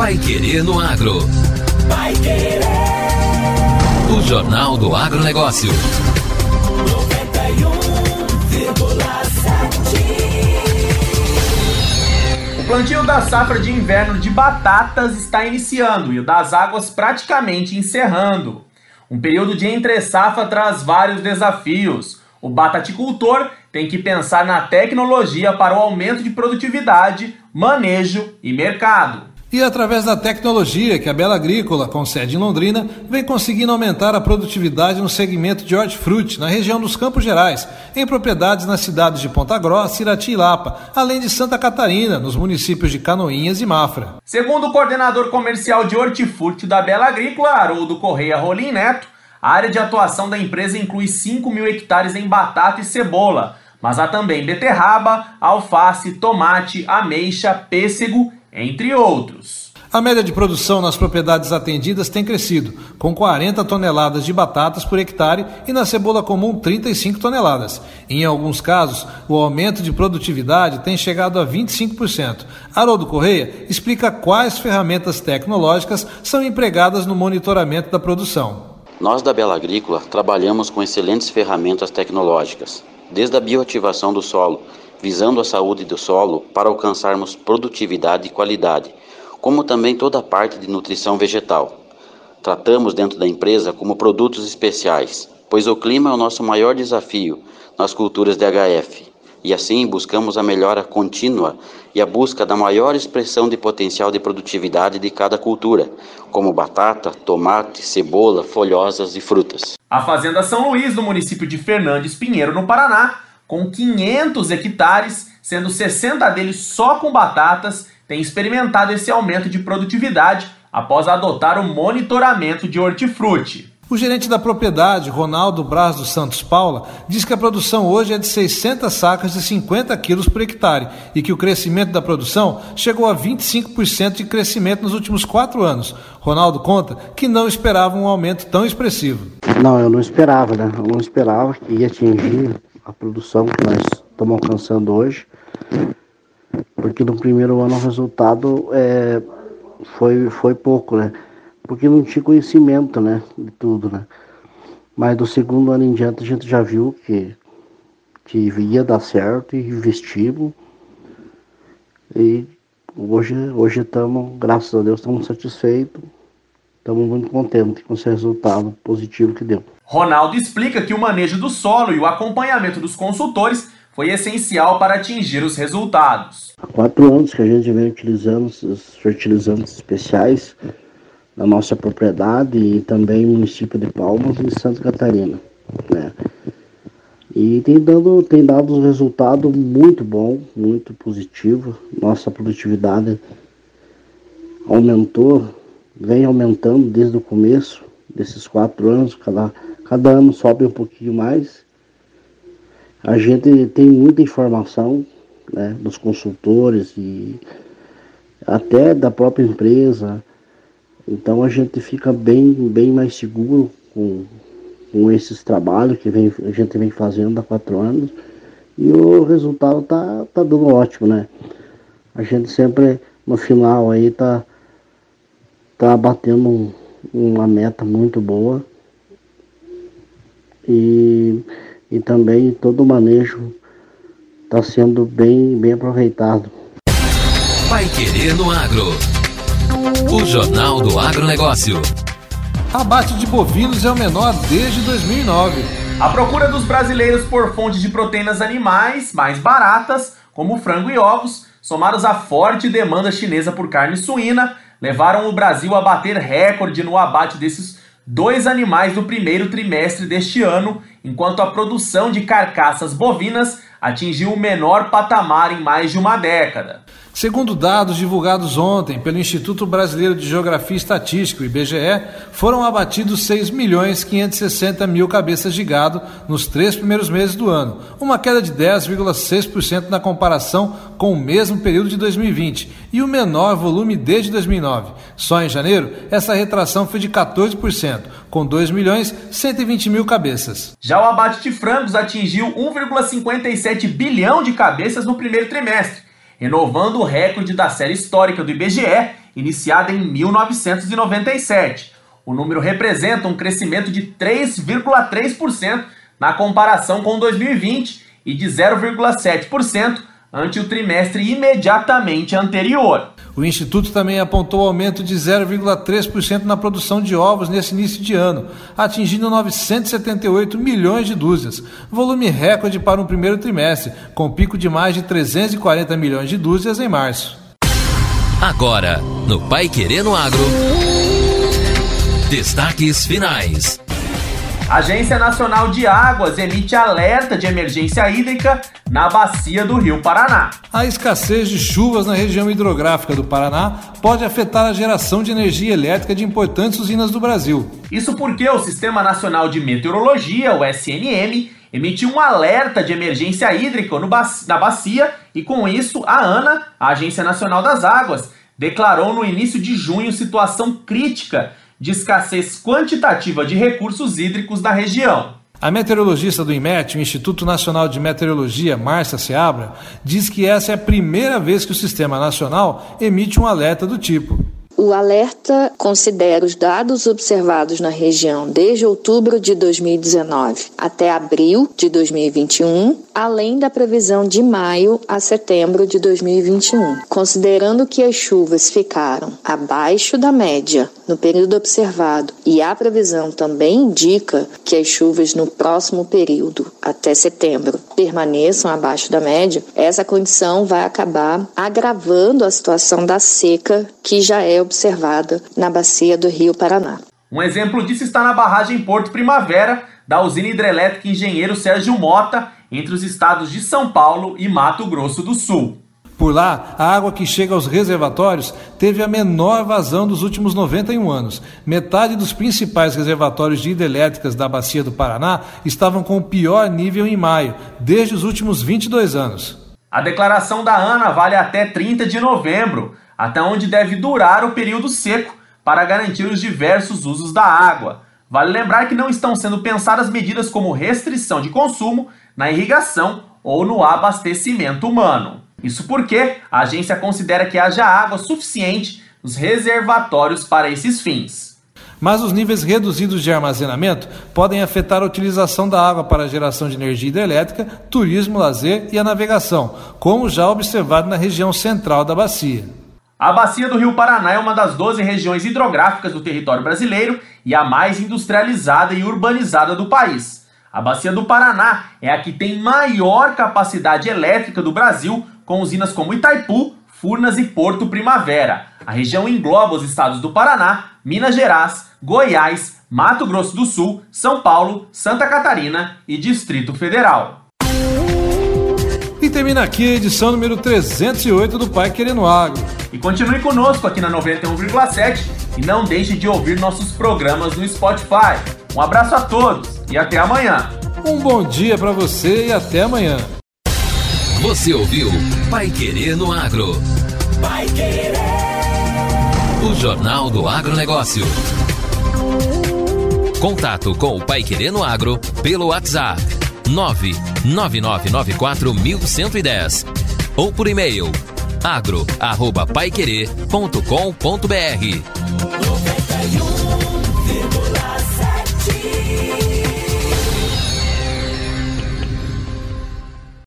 Pai Querer no Agro. Pai Querer. O Jornal do Agronegócio. 91,7. O plantio da safra de inverno de batatas está iniciando e o das águas praticamente encerrando. Um período de entre-safra traz vários desafios. O bataticultor tem que pensar na tecnologia para o aumento de produtividade, manejo e mercado. E através da tecnologia que a Bela Agrícola, com sede em Londrina, vem conseguindo aumentar a produtividade no segmento de hortifruti, na região dos Campos Gerais, em propriedades nas cidades de Ponta Grossa, Irati e Lapa, além de Santa Catarina, nos municípios de Canoinhas e Mafra. Segundo o coordenador comercial de hortifruti da Bela Agrícola, Haroldo Correia Rolim Neto, a área de atuação da empresa inclui 5 mil hectares em batata e cebola, mas há também beterraba, alface, tomate, ameixa, pêssego entre outros. A média de produção nas propriedades atendidas tem crescido, com 40 toneladas de batatas por hectare e na cebola comum 35 toneladas. Em alguns casos, o aumento de produtividade tem chegado a 25%. Haroldo Correia explica quais ferramentas tecnológicas são empregadas no monitoramento da produção. Nós da Bela Agrícola trabalhamos com excelentes ferramentas tecnológicas, desde a bioativação do solo, visando a saúde do solo para alcançarmos produtividade e qualidade, como também toda a parte de nutrição vegetal. Tratamos dentro da empresa como produtos especiais, pois o clima é o nosso maior desafio nas culturas de HF, e assim buscamos a melhora contínua e a busca da maior expressão de potencial de produtividade de cada cultura, como batata, tomate, cebola, folhosas e frutas. A Fazenda São Luís, no município de Fernandes Pinheiro, no Paraná, com 500 hectares, sendo 60 deles só com batatas, tem experimentado esse aumento de produtividade após adotar o monitoramento de hortifruti. O gerente da propriedade, Ronaldo Braz dos Santos Paula, diz que a produção hoje é de 600 sacas de 50 quilos por hectare e que o crescimento da produção chegou a 25% de crescimento nos últimos quatro anos. Ronaldo conta que não esperava um aumento tão expressivo. Não, eu não esperava, né? Eu não esperava que ia atingir a produção que nós estamos alcançando hoje, porque no primeiro ano o resultado é, foi, foi pouco, né? Porque não tinha conhecimento, né, de tudo, né? Mas do segundo ano em diante a gente já viu que, que ia dar certo e investimos. E hoje hoje estamos, graças a Deus, estamos satisfeitos, estamos muito contentes com esse resultado positivo que deu. Ronaldo explica que o manejo do solo e o acompanhamento dos consultores foi essencial para atingir os resultados. Há quatro anos que a gente vem utilizando esses fertilizantes especiais na nossa propriedade e também no município de Palmas e Santa Catarina. Né? E tem dado, tem dado um resultado muito bom, muito positivo. Nossa produtividade aumentou, vem aumentando desde o começo desses quatro anos, cada Cada ano sobe um pouquinho mais. A gente tem muita informação né, dos consultores e até da própria empresa. Então a gente fica bem, bem mais seguro com, com esses trabalhos que vem, a gente vem fazendo há quatro anos. E o resultado tá, tá dando ótimo, né? A gente sempre no final aí tá, tá batendo uma meta muito boa e, e também todo o manejo está sendo bem, bem aproveitado. Vai Querer no Agro. O Jornal do Agronegócio. Abate de bovinos é o menor desde 2009. A procura dos brasileiros por fontes de proteínas animais mais baratas, como frango e ovos, somados à forte demanda chinesa por carne suína, levaram o Brasil a bater recorde no abate desses dois animais no primeiro trimestre deste ano, enquanto a produção de carcaças bovinas atingiu o menor patamar em mais de uma década. Segundo dados divulgados ontem pelo Instituto Brasileiro de Geografia e Estatística, IBGE, foram abatidos 6 milhões 560 mil cabeças de gado nos três primeiros meses do ano, uma queda de 10,6% na comparação com o mesmo período de 2020 e o menor volume desde 2009. Só em janeiro, essa retração foi de 14%, com 2 milhões 120 mil cabeças. Já o abate de frangos atingiu 1,57 bilhão de cabeças no primeiro trimestre renovando o recorde da série histórica do IBGE iniciada em 1997. O número representa um crescimento de 3,3% na comparação com 2020 e de 0,7% ante o trimestre imediatamente anterior. O Instituto também apontou aumento de 0,3% na produção de ovos nesse início de ano, atingindo 978 milhões de dúzias, volume recorde para um primeiro trimestre, com pico de mais de 340 milhões de dúzias em março. Agora, no Pai Querendo Agro. Destaques finais. A Agência Nacional de Águas emite alerta de emergência hídrica na bacia do Rio Paraná. A escassez de chuvas na região hidrográfica do Paraná pode afetar a geração de energia elétrica de importantes usinas do Brasil. Isso porque o Sistema Nacional de Meteorologia, o SNM, emitiu um alerta de emergência hídrica no na bacia e, com isso, a ANA, a Agência Nacional das Águas, declarou no início de junho situação crítica de escassez quantitativa de recursos hídricos da região. A meteorologista do IMET, o Instituto Nacional de Meteorologia, Márcia Seabra, diz que essa é a primeira vez que o Sistema Nacional emite um alerta do tipo. O alerta considera os dados observados na região desde outubro de 2019 até abril de 2021, além da previsão de maio a setembro de 2021. Considerando que as chuvas ficaram abaixo da média no período observado e a previsão também indica que as chuvas no próximo período, até setembro, permaneçam abaixo da média, essa condição vai acabar agravando a situação da seca que já é observada na bacia do Rio Paraná. Um exemplo disso está na barragem Porto Primavera, da usina hidrelétrica Engenheiro Sérgio Mota, entre os estados de São Paulo e Mato Grosso do Sul. Por lá, a água que chega aos reservatórios teve a menor vazão dos últimos 91 anos. Metade dos principais reservatórios de hidrelétricas da Bacia do Paraná estavam com o pior nível em maio, desde os últimos 22 anos. A declaração da ANA vale até 30 de novembro, até onde deve durar o período seco para garantir os diversos usos da água. Vale lembrar que não estão sendo pensadas medidas como restrição de consumo na irrigação ou no abastecimento humano. Isso porque a agência considera que haja água suficiente nos reservatórios para esses fins. Mas os níveis reduzidos de armazenamento podem afetar a utilização da água para a geração de energia hidrelétrica, turismo, lazer e a navegação, como já observado na região central da bacia. A bacia do Rio Paraná é uma das 12 regiões hidrográficas do território brasileiro e a mais industrializada e urbanizada do país. A bacia do Paraná é a que tem maior capacidade elétrica do Brasil, com usinas como Itaipu, Furnas e Porto Primavera. A região engloba os estados do Paraná, Minas Gerais, Goiás, Mato Grosso do Sul, São Paulo, Santa Catarina e Distrito Federal. E termina aqui a edição número 308 do Pai Querendo Agro. E continue conosco aqui na 91,7 e não deixe de ouvir nossos programas no Spotify. Um abraço a todos e até amanhã. Um bom dia para você e até amanhã. Você ouviu Pai Querendo Agro. Pai Querer. O Jornal do Agronegócio. Contato com o Pai Querendo Agro pelo WhatsApp 999941110 ou por e-mail agro@paiquerer.com.br